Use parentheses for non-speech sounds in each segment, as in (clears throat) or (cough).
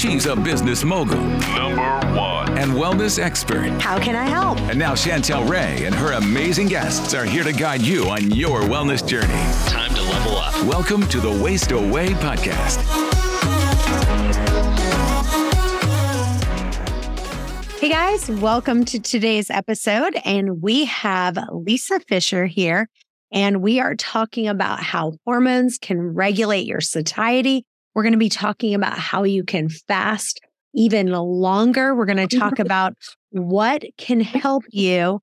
She's a business mogul. Number one. And wellness expert. How can I help? And now Chantel Ray and her amazing guests are here to guide you on your wellness journey. Time to level up. Welcome to the Waste Away podcast. Hey guys, welcome to today's episode. And we have Lisa Fisher here, and we are talking about how hormones can regulate your satiety. We're going to be talking about how you can fast even longer. We're going (laughs) to talk about what can help you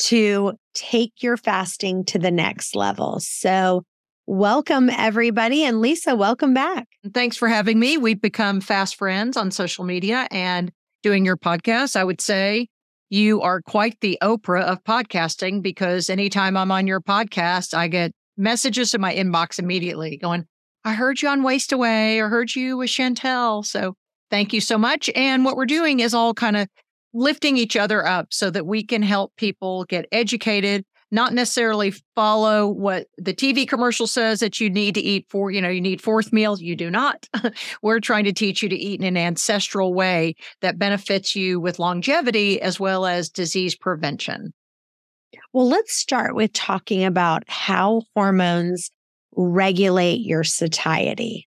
to take your fasting to the next level. So, welcome everybody. And Lisa, welcome back. Thanks for having me. We've become fast friends on social media and doing your podcast, I would say you are quite the Oprah of podcasting because anytime I'm on your podcast, I get messages in my inbox immediately going, I heard you on Waste Away or heard you with Chantel. So thank you so much. And what we're doing is all kind of lifting each other up so that we can help people get educated not necessarily follow what the TV commercial says that you need to eat for, you know, you need fourth meals. You do not. (laughs) We're trying to teach you to eat in an ancestral way that benefits you with longevity as well as disease prevention. Well, let's start with talking about how hormones regulate your satiety.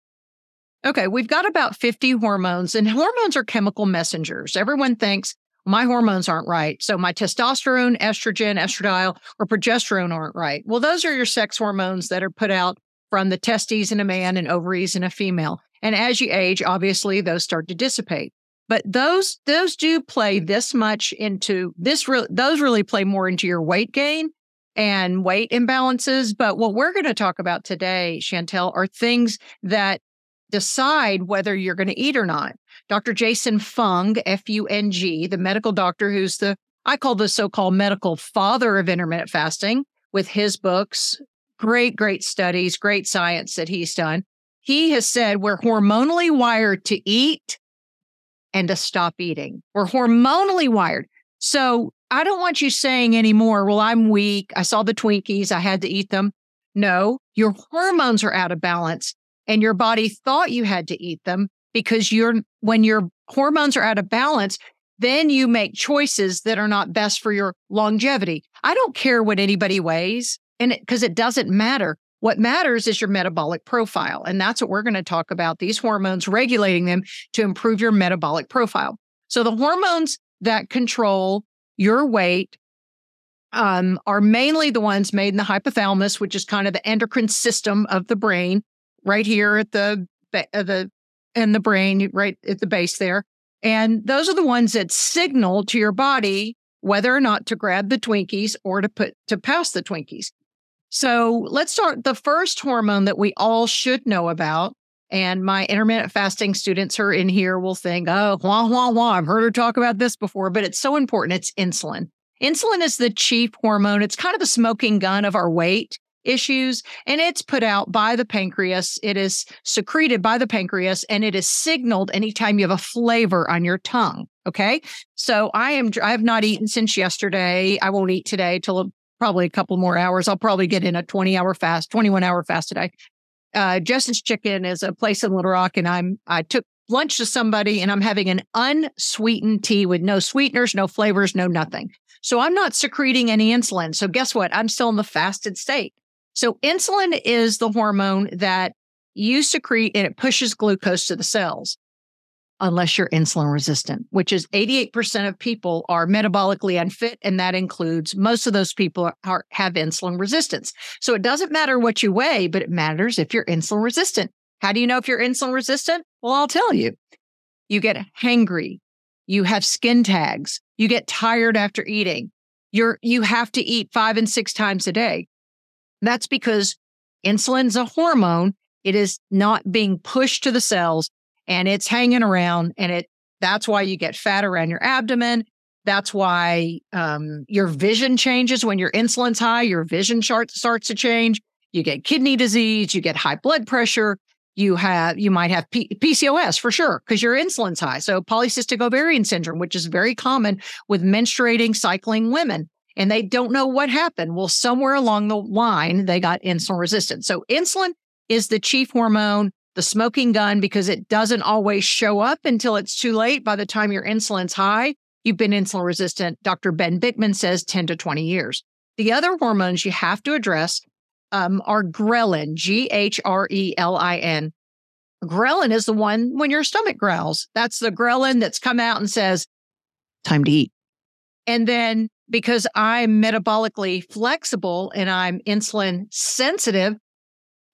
Okay, we've got about 50 hormones, and hormones are chemical messengers. Everyone thinks my hormones aren't right. So my testosterone, estrogen, estradiol, or progesterone aren't right. Well, those are your sex hormones that are put out from the testes in a man and ovaries in a female. And as you age, obviously those start to dissipate. But those those do play this much into this re- those really play more into your weight gain and weight imbalances. But what we're going to talk about today, Chantel, are things that decide whether you're going to eat or not. Dr. Jason Fung, F U N G, the medical doctor who's the, I call the so called medical father of intermittent fasting with his books, great, great studies, great science that he's done. He has said we're hormonally wired to eat and to stop eating. We're hormonally wired. So I don't want you saying anymore, well, I'm weak. I saw the Twinkies. I had to eat them. No, your hormones are out of balance and your body thought you had to eat them because you're when your hormones are out of balance then you make choices that are not best for your longevity i don't care what anybody weighs and because it, it doesn't matter what matters is your metabolic profile and that's what we're going to talk about these hormones regulating them to improve your metabolic profile so the hormones that control your weight um, are mainly the ones made in the hypothalamus which is kind of the endocrine system of the brain right here at the uh, the in the brain, right at the base there. And those are the ones that signal to your body whether or not to grab the Twinkies or to put to pass the Twinkies. So let's start. The first hormone that we all should know about, and my intermittent fasting students who are in here will think, oh, wah, wah, wah, I've heard her talk about this before, but it's so important. It's insulin. Insulin is the chief hormone. It's kind of the smoking gun of our weight issues and it's put out by the pancreas. It is secreted by the pancreas and it is signaled anytime you have a flavor on your tongue. Okay. So I am, I have not eaten since yesterday. I won't eat today till probably a couple more hours. I'll probably get in a 20 hour fast, 21 hour fast today. Uh, Justin's Chicken is a place in Little Rock and I'm, I took lunch to somebody and I'm having an unsweetened tea with no sweeteners, no flavors, no nothing. So I'm not secreting any insulin. So guess what? I'm still in the fasted state. So insulin is the hormone that you secrete and it pushes glucose to the cells unless you're insulin resistant, which is 88% of people are metabolically unfit. And that includes most of those people are, have insulin resistance. So it doesn't matter what you weigh, but it matters if you're insulin resistant. How do you know if you're insulin resistant? Well, I'll tell you. You get hangry. You have skin tags. You get tired after eating. You're, you have to eat five and six times a day. That's because insulin's a hormone. It is not being pushed to the cells and it's hanging around and it that's why you get fat around your abdomen. That's why um, your vision changes when your insulin's high. Your vision chart starts to change. You get kidney disease. You get high blood pressure. You have you might have P- PCOS for sure because your insulin's high. So polycystic ovarian syndrome, which is very common with menstruating cycling women and they don't know what happened. Well, somewhere along the line, they got insulin resistant. So insulin is the chief hormone the smoking gun because it doesn't always show up until it's too late. By the time your insulin's high, you've been insulin resistant. Dr. Ben Bikman says 10 to 20 years. The other hormones you have to address um, are ghrelin, G H R E L I N. Ghrelin is the one when your stomach growls. That's the ghrelin that's come out and says, time to eat. And then because I'm metabolically flexible and I'm insulin sensitive,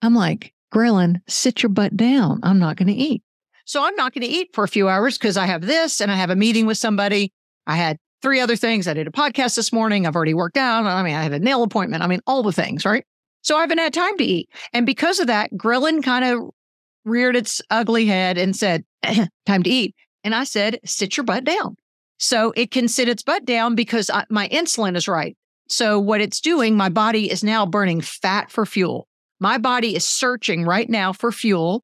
I'm like, ghrelin, sit your butt down. I'm not going to eat. So I'm not going to eat for a few hours because I have this and I have a meeting with somebody. I had three other things. I did a podcast this morning. I've already worked out. I mean, I had a nail appointment. I mean, all the things, right? So I haven't had time to eat. And because of that, ghrelin kind of reared its ugly head and said, (clears throat) time to eat. And I said, sit your butt down. So it can sit its butt down because I, my insulin is right. So what it's doing, my body is now burning fat for fuel. My body is searching right now for fuel.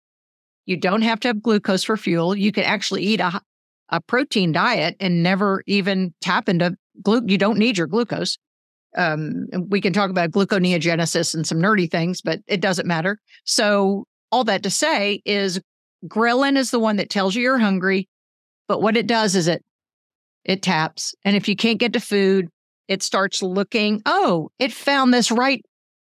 You don't have to have glucose for fuel. You can actually eat a, a protein diet and never even tap into glucose. You don't need your glucose. Um, we can talk about gluconeogenesis and some nerdy things, but it doesn't matter. So all that to say is ghrelin is the one that tells you you're hungry. But what it does is it it taps. And if you can't get to food, it starts looking, oh, it found this right.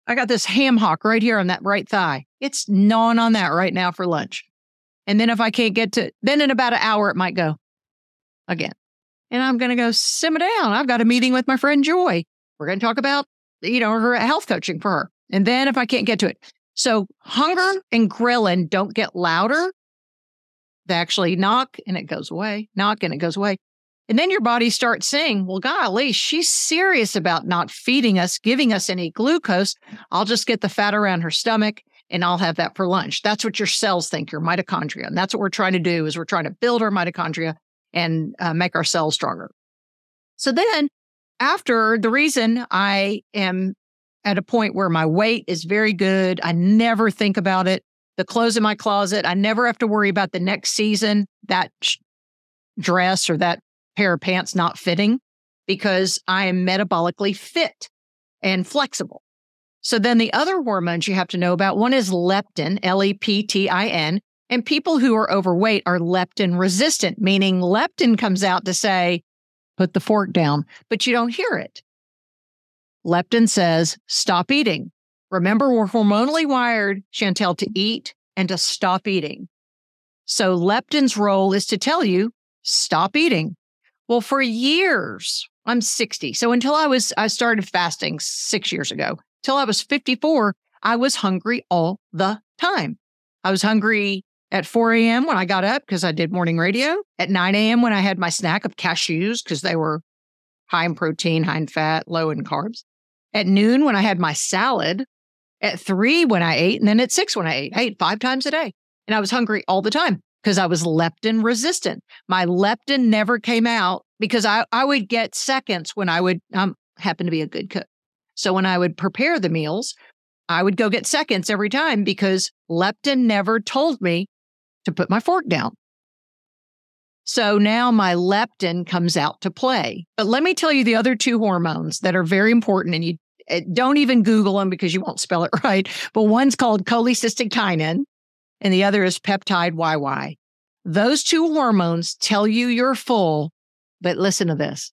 I got this ham hock right here on that right thigh. It's gnawing on that right now for lunch. And then if I can't get to, then in about an hour, it might go again. And I'm to go simmer down. I've got a meeting with my friend Joy. We're to talk about, you know, her health coaching for her. And then if I can't get to it. So hunger and ghrelin don't get louder. They actually knock and it goes away, knock and it goes away. And then your body starts saying, well, golly, she's serious about not feeding us, giving us any glucose. I'll just get the fat around her stomach and I'll have that for lunch. That's what your cells think, your mitochondria. And that's what we're trying to do is we're trying to build our mitochondria and uh, make our cells stronger. So then after the reason I am at a point where my weight is very good, I never think about it. The clothes in my closet, I never have to worry about the next season, that sh- dress or that pair of pants not fitting because I am metabolically fit and flexible. So then the other hormones you have to know about one is leptin, L E P T I N. And people who are overweight are leptin resistant, meaning leptin comes out to say, put the fork down, but you don't hear it. Leptin says, stop eating. Remember, we're hormonally wired, Chantel, to eat and to stop eating. So leptin's role is to tell you, stop eating. Well, for years, I'm 60. So until I was, I started fasting six years ago, till I was 54, I was hungry all the time. I was hungry at 4 a.m. when I got up because I did morning radio, at 9 a.m. when I had my snack of cashews because they were high in protein, high in fat, low in carbs, at noon when I had my salad, at three when I ate, and then at six when I ate. I ate five times a day and I was hungry all the time because I was leptin resistant. My leptin never came out because I, I would get seconds when I would um, happen to be a good cook. So when I would prepare the meals, I would go get seconds every time because leptin never told me to put my fork down. So now my leptin comes out to play. But let me tell you the other two hormones that are very important and you eh, don't even Google them because you won't spell it (laughs) right. But one's called cholecystokinin and the other is peptide YY. Those two hormones tell you you're full, but listen to this.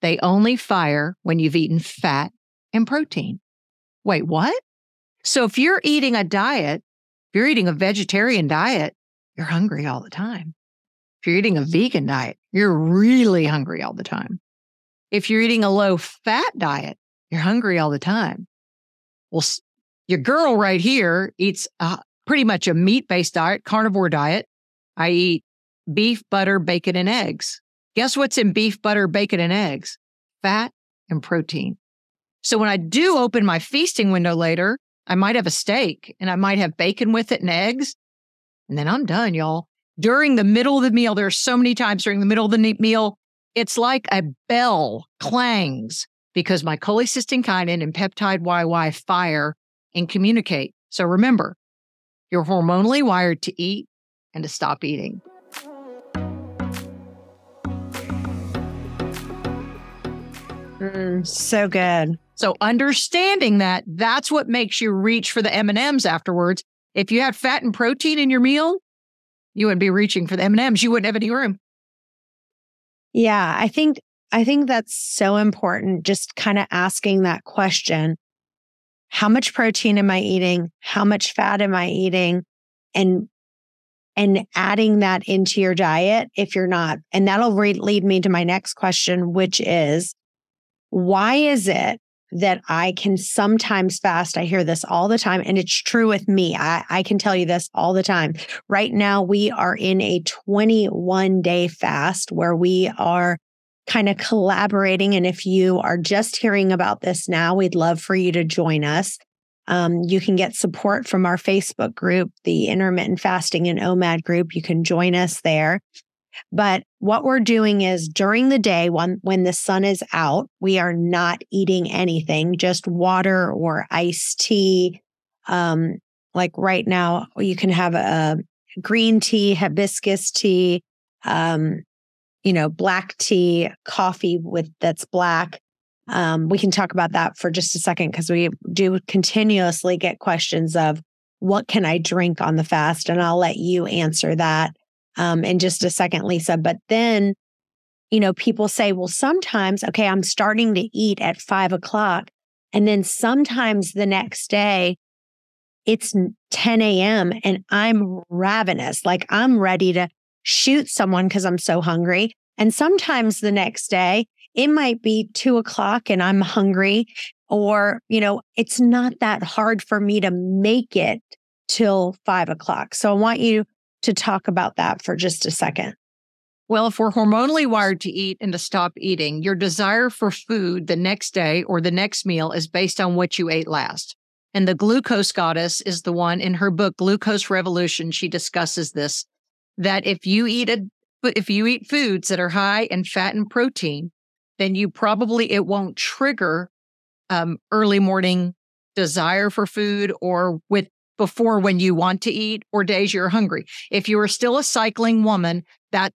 They only fire when you've eaten fat and protein. Wait, what? So if you're eating a diet, if you're eating a vegetarian diet, you're hungry all the time. If you're eating a vegan diet, you're really hungry all the time. If you're eating a low fat diet, you're hungry all the time. Well, your girl right here eats a pretty much a meat based diet, carnivore diet. I eat beef, butter, bacon, and eggs. Guess what's in beef, butter, bacon, and eggs? Fat and protein. So when I do open my feasting window later, I might have a steak and I might have bacon with it and eggs. And then I'm done, y'all. During the middle of the meal, there are so many times during the middle of the meal, it's like a bell clangs because my cholecystokinin and peptide YY fire and communicate. So remember, you're hormonally wired to eat and to stop eating. Mm, so good. So understanding that, that's what makes you reach for the M&Ms afterwards If you had fat and protein in your meal, you wouldn't be reaching for the M&Ms. You wouldn't have any room. Yeah, I think I think that's so important just kind of asking that question. How much protein am I eating? How much fat am I eating? And and adding that into your diet if you're not. And that'll re- lead me to my next question, which is why is it that I can sometimes fast? I hear this all the time, and it's true with me. I, I can tell you this all the time. Right now, we are in a 21 day fast where we are kind of collaborating. And if you are just hearing about this now, we'd love for you to join us. Um, you can get support from our Facebook group, the Intermittent Fasting and OMAD group. You can join us there. But what we're doing is during the day, when, when the sun is out, we are not eating anything, just water or iced tea. Um, like right now, you can have a green tea, hibiscus tea, um, you know, black tea, coffee with that's black. Um, we can talk about that for just a second because we do continuously get questions of what can I drink on the fast? And I'll let you answer that um, in just a second, Lisa. But then, you know, people say, well, sometimes, okay, I'm starting to eat at five o'clock. And then sometimes the next day, it's 10 a.m. and I'm ravenous. Like I'm ready to shoot someone because I'm so hungry. And sometimes the next day, it might be two o'clock and I'm hungry, or, you know, it's not that hard for me to make it till five o'clock. So I want you to talk about that for just a second. Well, if we're hormonally wired to eat and to stop eating, your desire for food the next day or the next meal is based on what you ate last. And the glucose goddess is the one in her book, Glucose Revolution. She discusses this that if you eat a if you eat foods that are high in fat and protein, then you probably it won't trigger um, early morning desire for food or with before when you want to eat or days you're hungry. If you are still a cycling woman, that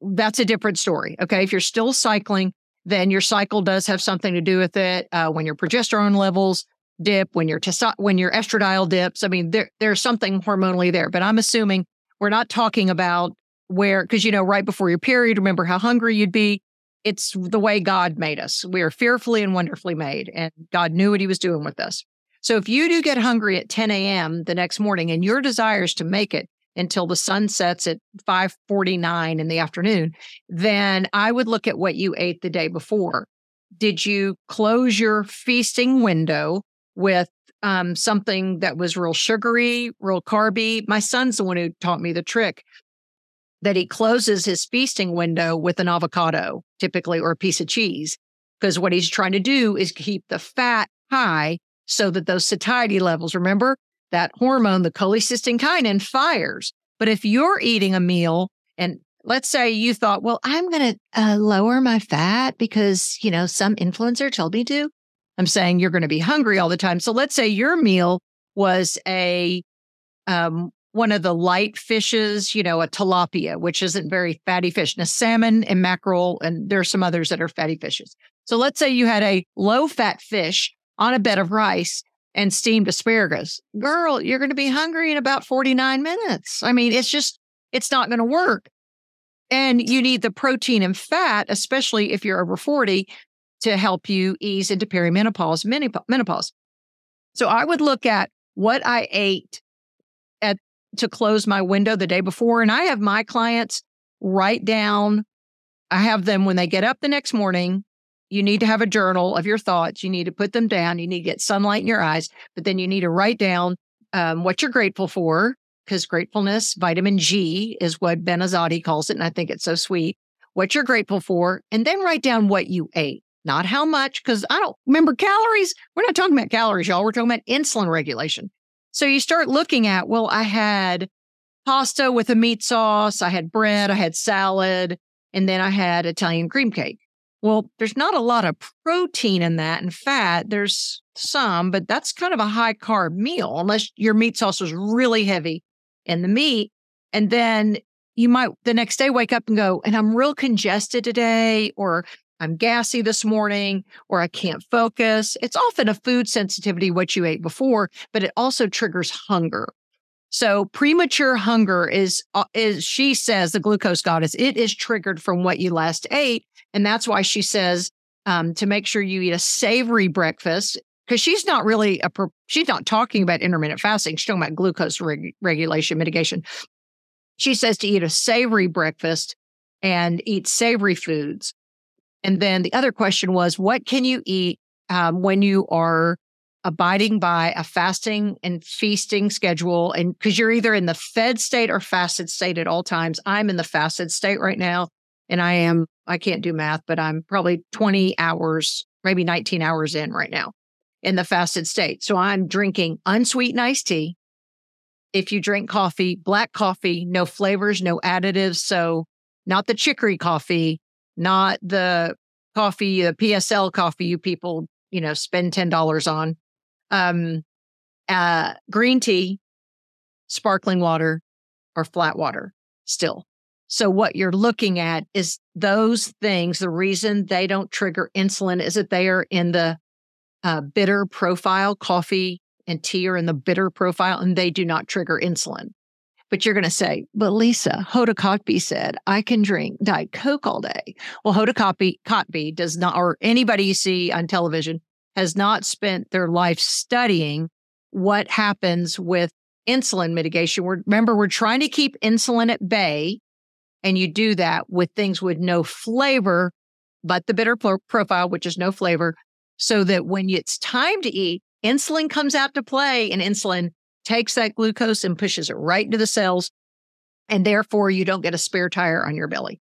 that's a different story. Okay, if you're still cycling, then your cycle does have something to do with it. Uh, when your progesterone levels dip, when your testo- when your estradiol dips, I mean there there's something hormonally there. But I'm assuming we're not talking about where because you know right before your period, remember how hungry you'd be it's the way God made us. We are fearfully and wonderfully made, and God knew what He was doing with us. So if you do get hungry at 10 a.m. the next morning and your desire is to make it until the sun sets at 5:49 in the afternoon, then I would look at what you ate the day before. Did you close your feasting window with um, something that was real sugary, real carby? My son's the one who taught me the trick that he closes his feasting window with an avocado, typically, or a piece of cheese. Because what he's trying to do is keep the fat high so that those satiety levels, remember that hormone, the cholecystokinin, fires. But if you're eating a meal and let's say you thought, well, I'm going to uh, lower my fat because, you know, some influencer told me to. I'm saying you're going to be hungry all the time. So let's say your meal was a um, one of the light fishes, you know, a tilapia, which isn't very fatty fish, a salmon and mackerel, and there are some others that are fatty fishes. So let's say you had a low fat fish on a bed of rice and steamed asparagus. Girl, you're going to be hungry in about 49 minutes. I mean, it's just, it's not going to work. And you need the protein and fat, especially if you're over 40, to help you ease into perimenopause, menopause. So I would look at what I ate at to close my window the day before. And I have my clients write down, I have them when they get up the next morning. You need to have a journal of your thoughts. You need to put them down. You need to get sunlight in your eyes, but then you need to write down um, what you're grateful for because gratefulness, vitamin G is what Ben Azadi calls it. And I think it's so sweet. What you're grateful for, and then write down what you ate, not how much, because I don't remember calories. We're not talking about calories, y'all. We're talking about insulin regulation. So you start looking at, well, I had pasta with a meat sauce, I had bread, I had salad, and then I had Italian cream cake. Well, there's not a lot of protein in that and fat. There's some, but that's kind of a high carb meal unless your meat sauce was really heavy in the meat. And then you might the next day wake up and go, and I'm real congested today, or I'm gassy this morning or I can't focus. It's often a food sensitivity, what you ate before, but it also triggers hunger. So premature hunger is, uh, is she says, the glucose goddess, it is triggered from what you last ate. And that's why she says um, to make sure you eat a savory breakfast because she's not really a, she's not talking about intermittent fasting. She's talking about glucose reg- regulation mitigation. She says to eat a savory breakfast and eat savory foods. And then the other question was, what can you eat um, when you are abiding by a fasting and feasting schedule. And because you're either in the fed state or fasted state at all times. I'm in the fasted state right now. And I am, I can't do math, but I'm probably 20 hours, maybe 19 hours in right now in the fasted state. So I'm drinking unsweetened iced tea. If you drink coffee, black coffee, no flavors, no additives. So not the chicory coffee, not the coffee, the PSL coffee you people, you know, spend $10 on um, uh, green tea, sparkling water, or flat water still. So, what you're looking at is those things. The reason they don't trigger insulin is that they are in the uh, bitter profile. Coffee and tea are in the bitter profile, and they do not trigger insulin. But you're going to say, but Lisa, Hoda Kotb said I can drink Diet Coke all day. Well, Hoda Kotb, does not, or anybody you see on television has not spent their life studying what happens with insulin mitigation. We're, remember, we're trying to keep insulin at bay, and you do that with things with no flavor, but the bitter pro- profile, which is no flavor, so that when it's time to eat, insulin comes out to play, and insulin takes that glucose and pushes it right into the cells. And therefore, you don't get a spare tire on your belly.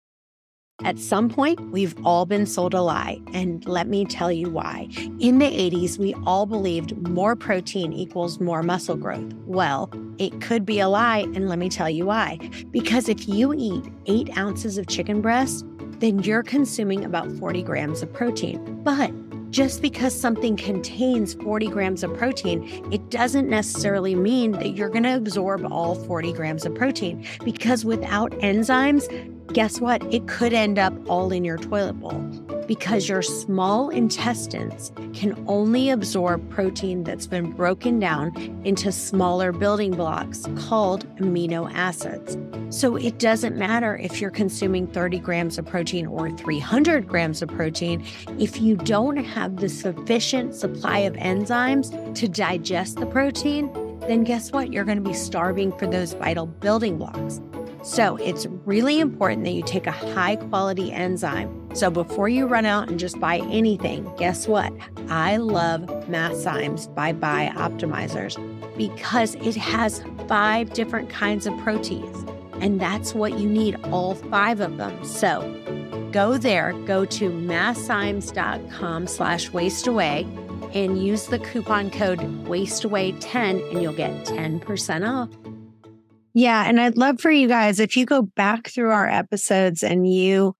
At some point, we've all been sold a lie, and let me tell you why. In the 80s, we all believed more protein equals more muscle growth. Well, it could be a lie, and let me tell you why. Because if you eat eight ounces of chicken breast, then you're consuming about 40 grams of protein. But just because something contains 40 grams of protein, it doesn't necessarily mean that you're going to absorb all 40 grams of protein because without enzymes, guess what? It could end up all in your toilet bowl because your small intestines can only absorb protein that's been broken down into smaller building blocks called amino acids. So it doesn't matter if you're consuming 30 grams of protein or 300 grams of protein. If you don't have the sufficient supply of enzymes to digest the protein, then guess what? You're going to be starving for those vital building blocks. So it's really important that you take a high quality enzyme. So before you run out and just buy anything, guess what? I love Masszymes by Bioptimizers because it has five different kinds of proteins. And that's what you need, all five of them. So go there, go to masszymes.com slash wasteaway and use the coupon code wasteaway10 and you'll get 10% off. Yeah. And I'd love for you guys, if you go back through our episodes and you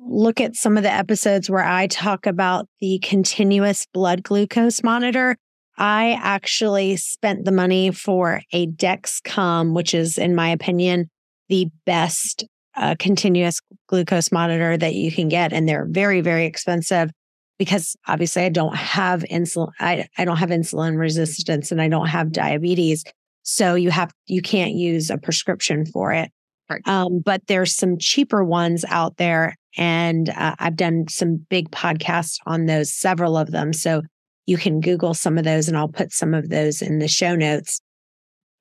look at some of the episodes where I talk about the continuous blood glucose monitor, I actually spent the money for a Dexcom, which is, in my opinion, the best uh, continuous glucose monitor that you can get. And they're very, very expensive because obviously I don't have insulin. I, I don't have insulin resistance and I don't have diabetes. So you have, you can't use a prescription for it. Right. Um, but there's some cheaper ones out there. And uh, I've done some big podcasts on those, several of them. So you can Google some of those and I'll put some of those in the show notes.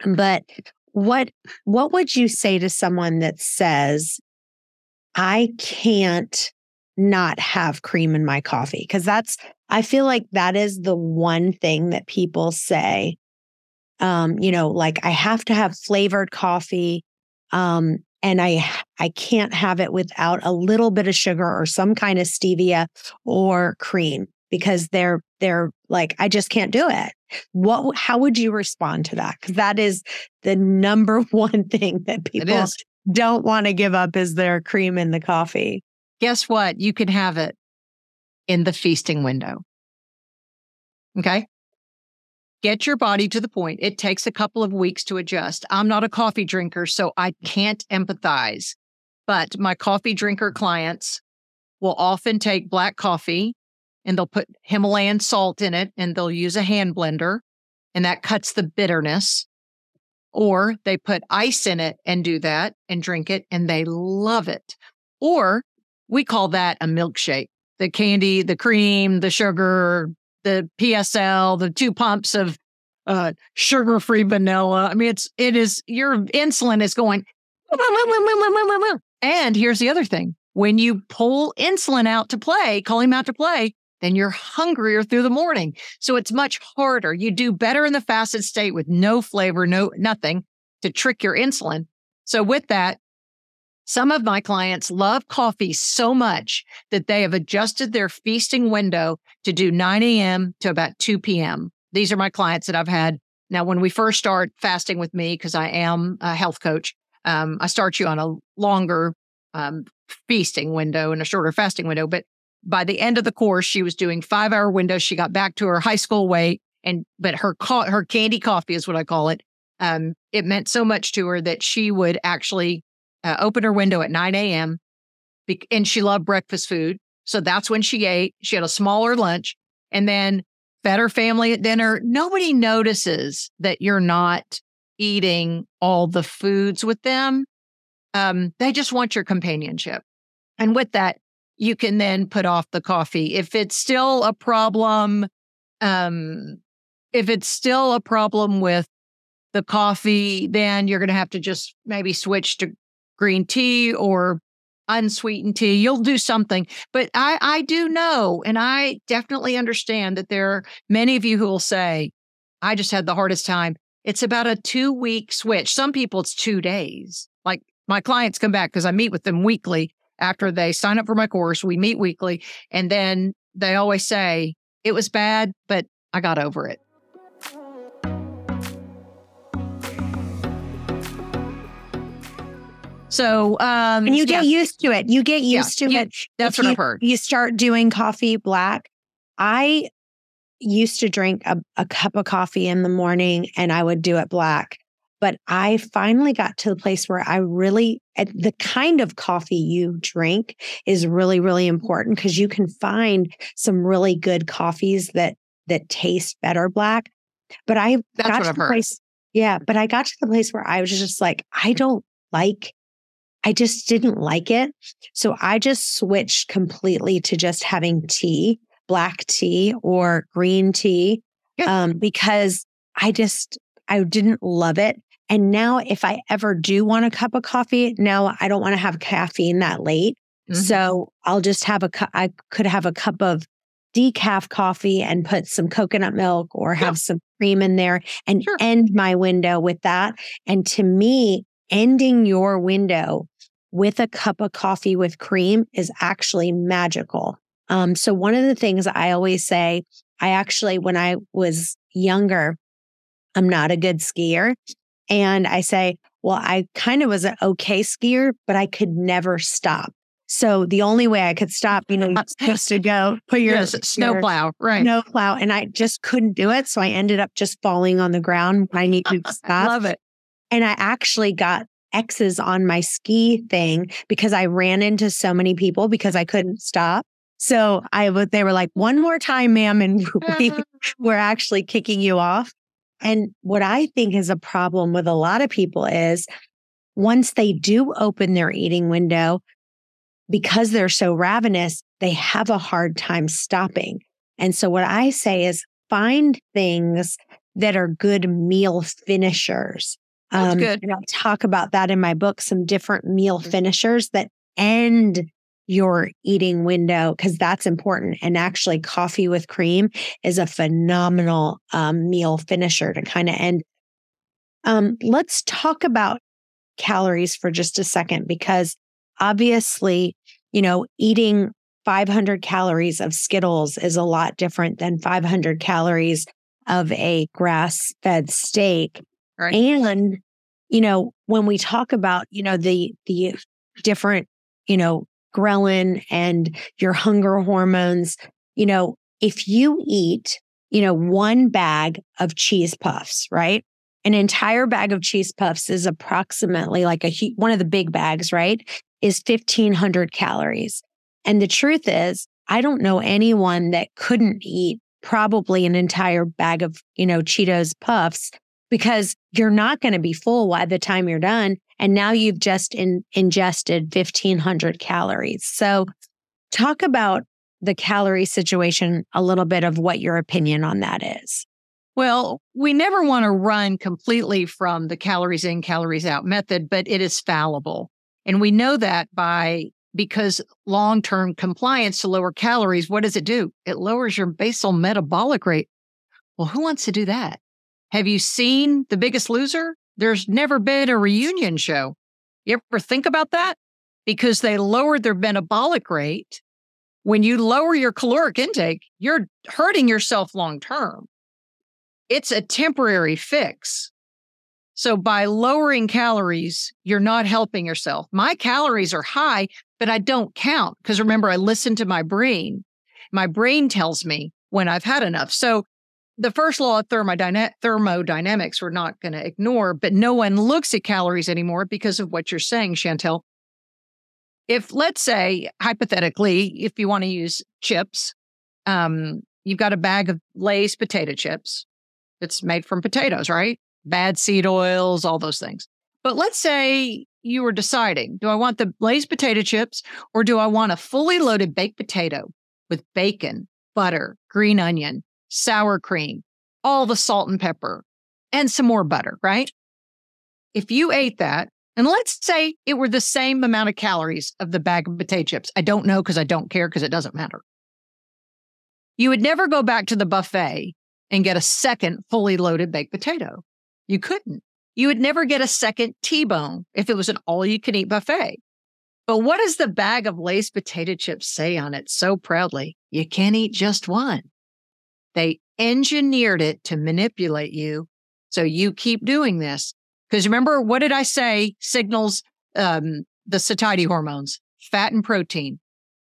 But what, what would you say to someone that says, I can't not have cream in my coffee? Cause that's, I feel like that is the one thing that people say um, you know, like I have to have flavored coffee. Um, and I I can't have it without a little bit of sugar or some kind of stevia or cream because they're they're like I just can't do it. What how would you respond to that? Cuz that is the number (laughs) one thing that people don't want to give up is their cream in the coffee. Guess what? You can have it in the feasting window. Okay? Get your body to the point. It takes a couple of weeks to adjust. I'm not a coffee drinker, so I can't empathize. But my coffee drinker clients will often take black coffee and they'll put Himalayan salt in it and they'll use a hand blender and that cuts the bitterness. or they put ice in it and do that and drink it and they love it. Or we call that a milkshake. The candy, the cream, the sugar, the PSL, the two pumps of uh, sugar-free vanilla. I mean, it's it is your insulin is going. And here's the other thing: when you pull insulin out to play, call him out to play, then you're hungrier through the morning. So it's much harder. You do better in the fasted state with no flavor, no nothing to trick your insulin. So with that, some of my clients love coffee so much that they have adjusted their feasting window to do 9 a.m. to about 2 p.m. These are my clients that I've had. Now, when we first start fasting with me, because I am a health coach, um, I start you on a longer um, feasting window and a shorter fasting window. But by the end of the course, she was doing five hour windows. She got back to her high school weight, and but her co- her candy coffee is what I call it. Um, it meant so much to her that she would actually uh, open her window at 9 a.m. Be- and she loved breakfast food, so that's when she ate. She had a smaller lunch, and then fed her family at dinner. Nobody notices that you're not eating all the foods with them. Um, they just want your companionship. And with that, you can then put off the coffee. If it's still a problem, um, if it's still a problem with the coffee, then you're going to have to just maybe switch to green tea or unsweetened tea. You'll do something. But I, I do know, and I definitely understand that there are many of you who will say, I just had the hardest time. It's about a two week switch. Some people, it's two days. Like my clients come back because I meet with them weekly after they sign up for my course. We meet weekly. And then they always say, it was bad, but I got over it. So, um, and you get used to it. You get Yeah, used to you- it. that's If what you, I've heard. You start doing coffee black. I used to drink a, a cup of coffee in the morning and I would do it black. But I finally got to the place where I really, the kind of coffee you drink is really, really important because you can find some really good coffees that that taste better black. But I That's got what to I've the heard. place, yeah. But I got to the place where I was just like, I don't like I just didn't like it. So I just switched completely to just having tea, black tea or green tea, Yeah. um, because I just, I didn't love it. And now if I ever do want a cup of coffee, now I don't want to have caffeine that late. Mhm. So I'll just have a, cu- I could have a cup of decaf coffee and put some coconut milk or have some cream in there and Sure. end my window with that. And to me, ending your window with a cup of coffee with cream is actually magical. Um, so one of the things I always say, I actually, when I was younger, I'm not a good skier. And I say, well, I kind of was an okay skier, but I could never stop. So the only way I could stop, you know, you're (laughs) supposed to go put your yes, snowplow, right? snow plow, and I just couldn't do it. So I ended up just falling on the ground I needed to (laughs) stop. Love it. And I actually got X's on my ski thing because I ran into so many people because I couldn't stop. So I would, they were like, one more time, ma'am. And (laughs) we (laughs) were actually kicking you off. And what I think is a problem with a lot of people is once they do open their eating window, because they're so ravenous, they have a hard time stopping. And so what I say is find things that are good meal finishers. That's good. Um, And I talk about that in my book, some different meal finishers that end your eating window because that's important. And actually, coffee with cream is a phenomenal um, meal finisher to kind of end. Um, let's talk about calories for just a second because obviously, you know, eating 500 calories of Skittles is a lot different than 500 calories of a grass fed steak. Right. And, you know, when we talk about, you know, the, the different, you know, ghrelin and your hunger hormones, you know, if you eat, you know, one bag of cheese puffs, right? An entire bag of cheese puffs is approximately like a one of the big bags, right? Is 1500 calories. And the truth is, I don't know anyone that couldn't eat probably an entire bag of, you know, Cheetos puffs because you're not going to be full by the time you're done. And now you've just in, ingested 1500 calories. So talk about the calorie situation a little bit of what your opinion on that is. Well, we never want to run completely from the calories in, calories out method, but it is fallible. And we know that by because long term compliance to lower calories, what does it do? It lowers your basal metabolic rate. Well, who wants to do that? Have you seen The Biggest Loser? There's never been a reunion show. You ever think about that? Because they lowered their metabolic rate. When you lower your caloric intake, you're hurting yourself long term. It's a temporary fix. So by lowering calories, you're not helping yourself. My calories are high, but I don't count because remember, I listen to my brain. My brain tells me when I've had enough. So the first law of thermodyna- thermodynamics we're not going to ignore, but no one looks at calories anymore because of what you're saying, Chantel. If let's say hypothetically, if you want to use chips, um, you've got a bag of Lay's potato chips. It's made from potatoes, right? Bad seed oils, all those things. But let's say you were deciding, do I want the Lay's potato chips or do I want a fully loaded baked potato with bacon, butter, green onion, sour cream, all the salt and pepper, and some more butter, right? If you ate that, and let's say it were the same amount of calories of the bag of potato chips, I don't know because I don't care because it doesn't matter. You would never go back to the buffet and get a second fully loaded baked potato. You couldn't. You would never get a second T bone if it was an all you can eat buffet. But what does the bag of Lay's potato chips say on it so proudly? You can't eat just one. They engineered it to manipulate you. So you keep doing this. Because remember, what did I say signals um, the satiety hormones? Fat and protein.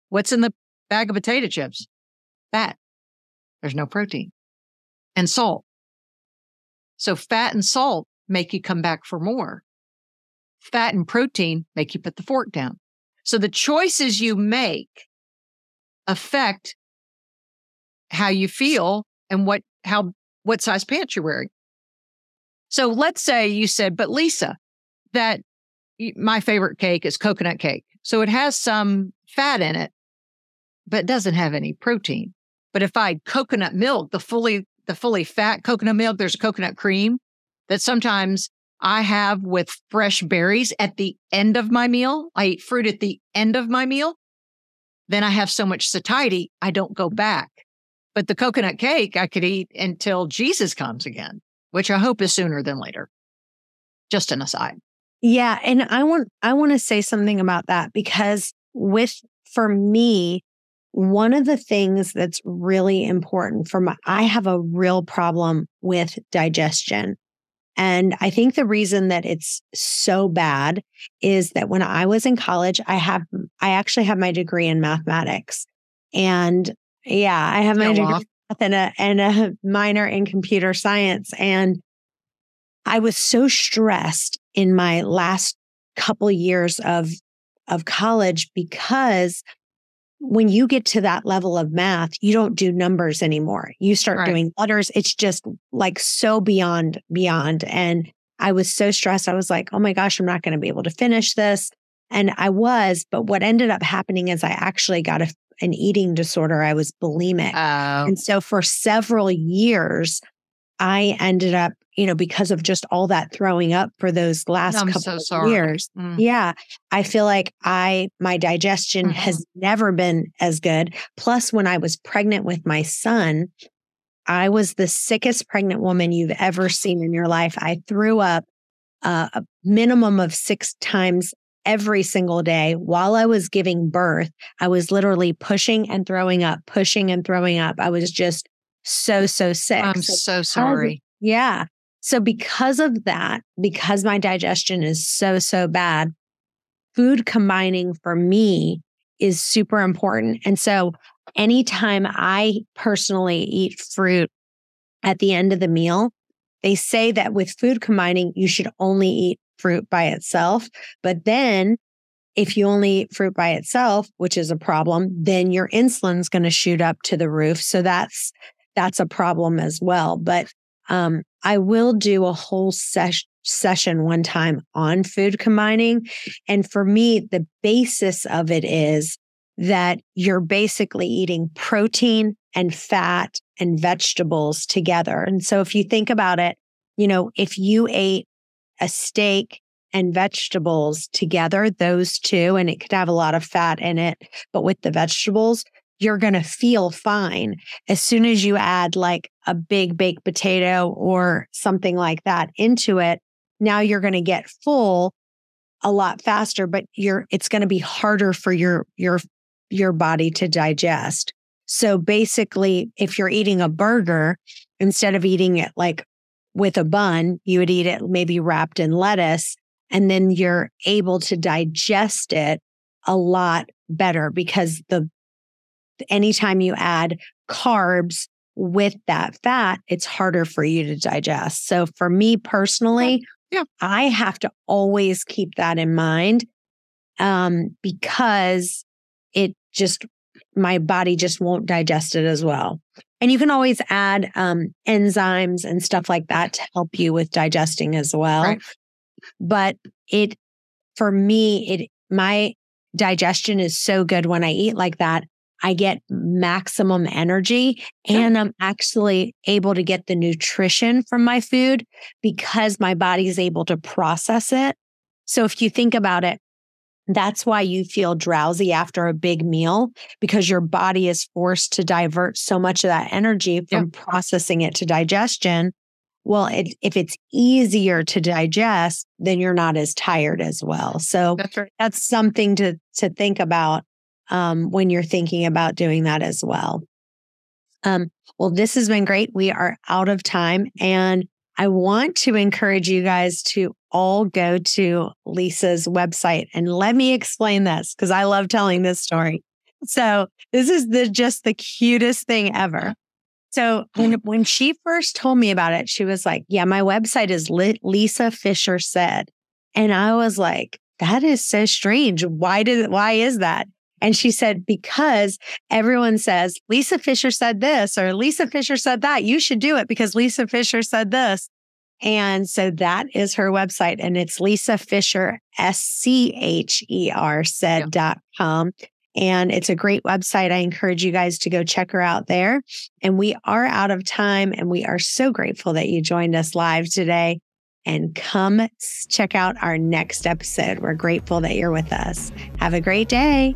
What's in the bag of potato chips? Fat. There's no protein. And salt. So fat and salt make you come back for more. Fat and protein make you put the fork down. So the choices you make affect how you feel and what how what size pants you're wearing. So let's say you said, but Lisa, that my favorite cake is coconut cake. So it has some fat in it, but it doesn't have any protein. But if I had coconut milk, the fully the fully fat coconut milk, there's a coconut cream that sometimes I have with fresh berries at the end of my meal. I eat fruit at the end of my meal. Then I have so much satiety, I don't go back. But the coconut cake I could eat until Jesus comes again, which I hope is sooner than later. Just an aside. Yeah, and I want I want to say something about that because with for me one of the things that's really important for my I have a real problem with digestion. And I think the reason that it's so bad is that when I was in college, I have I actually have my degree in mathematics. And yeah, I have my degree and a, and a (laughs) minor in computer science. And I was so stressed in my last couple years of, of college because when you get to that level of math, you don't do numbers anymore. You start right. doing letters. It's just like so beyond, beyond. And I was so stressed. I was like, oh my gosh, I'm not going to be able to finish this. And I was, but what ended up happening is I actually got a an eating disorder. I was bulimic. Oh. And so for several years, I ended up, you know, because of just all that throwing up for those last I'm couple so of years. Mm. Yeah. I feel like I, my digestion mm-hmm. has never been as good. Plus, when I was pregnant with my son, I was the sickest pregnant woman you've ever seen in your life. I threw up uh, a minimum of six times every single day while I was giving birth. I was literally pushing and throwing up, pushing and throwing up. I was just so, so sick. I'm so, so sorry. yeah. So, because of that, because my digestion is so, so bad, food combining for me is super important. And so, anytime I personally eat fruit at the end of the meal, they say that with food combining, you should only eat fruit by itself. But then if you only eat fruit by itself, which is a problem, then your insulin's going to shoot up to the roof. So that's, that's a problem as well. But, um, I will do a whole ses- session one time on food combining. And for me, the basis of it is that you're basically eating protein and fat and vegetables together. And so if you think about it, you know, if you ate a steak and vegetables together, those two, and it could have a lot of fat in it, but with the vegetables, you're going to feel fine. As soon as you add like a big baked potato or something like that into it, now you're going to get full a lot faster, but you're, it's going to be harder for your, your, your body to digest. So basically, if you're eating a burger, instead of eating it like with a bun, you would eat it maybe wrapped in lettuce, and then you're able to digest it a lot better because the anytime you add carbs with that fat, it's harder for you to digest. So for me personally, yeah. I have to always keep that in mind um, because it just, my body just won't digest it as well. And you can always add um, enzymes and stuff like that to help you with digesting as well. Right. But it, for me, it, my digestion is so good when I eat like that. I get maximum energy and I'm actually able to get the nutrition from my food because my body is able to process it. So if you think about it, that's why you feel drowsy after a big meal because your body is forced to divert so much of that energy from Yeah. processing it to digestion. Well, it, if it's easier to digest, then you're not as tired as well. So That's right. that's something to to think about um, when you're thinking about doing that as well. Um, well, this has been great. We are out of time, and I want to encourage you guys to all go to Lisa's website and let me explain this because I love telling this story. So this is the just the cutest thing ever. So when hmm. when she first told me about it, she was like, "Yeah, my website is lit. Lisa Fisher said," and I was like, "That is so strange. Why did why is that?" And she said, "Because everyone says Lisa Fisher said this or Lisa Fisher said that. You should do it because Lisa Fisher said this." And so that is her website, and it's Lisa Fisher S C H E R said dot com. And it's a great website. I encourage you guys to go check her out there. And we are out of time and we are so grateful that you joined us live today. And come check out our next episode. We're grateful that you're with us. Have a great day.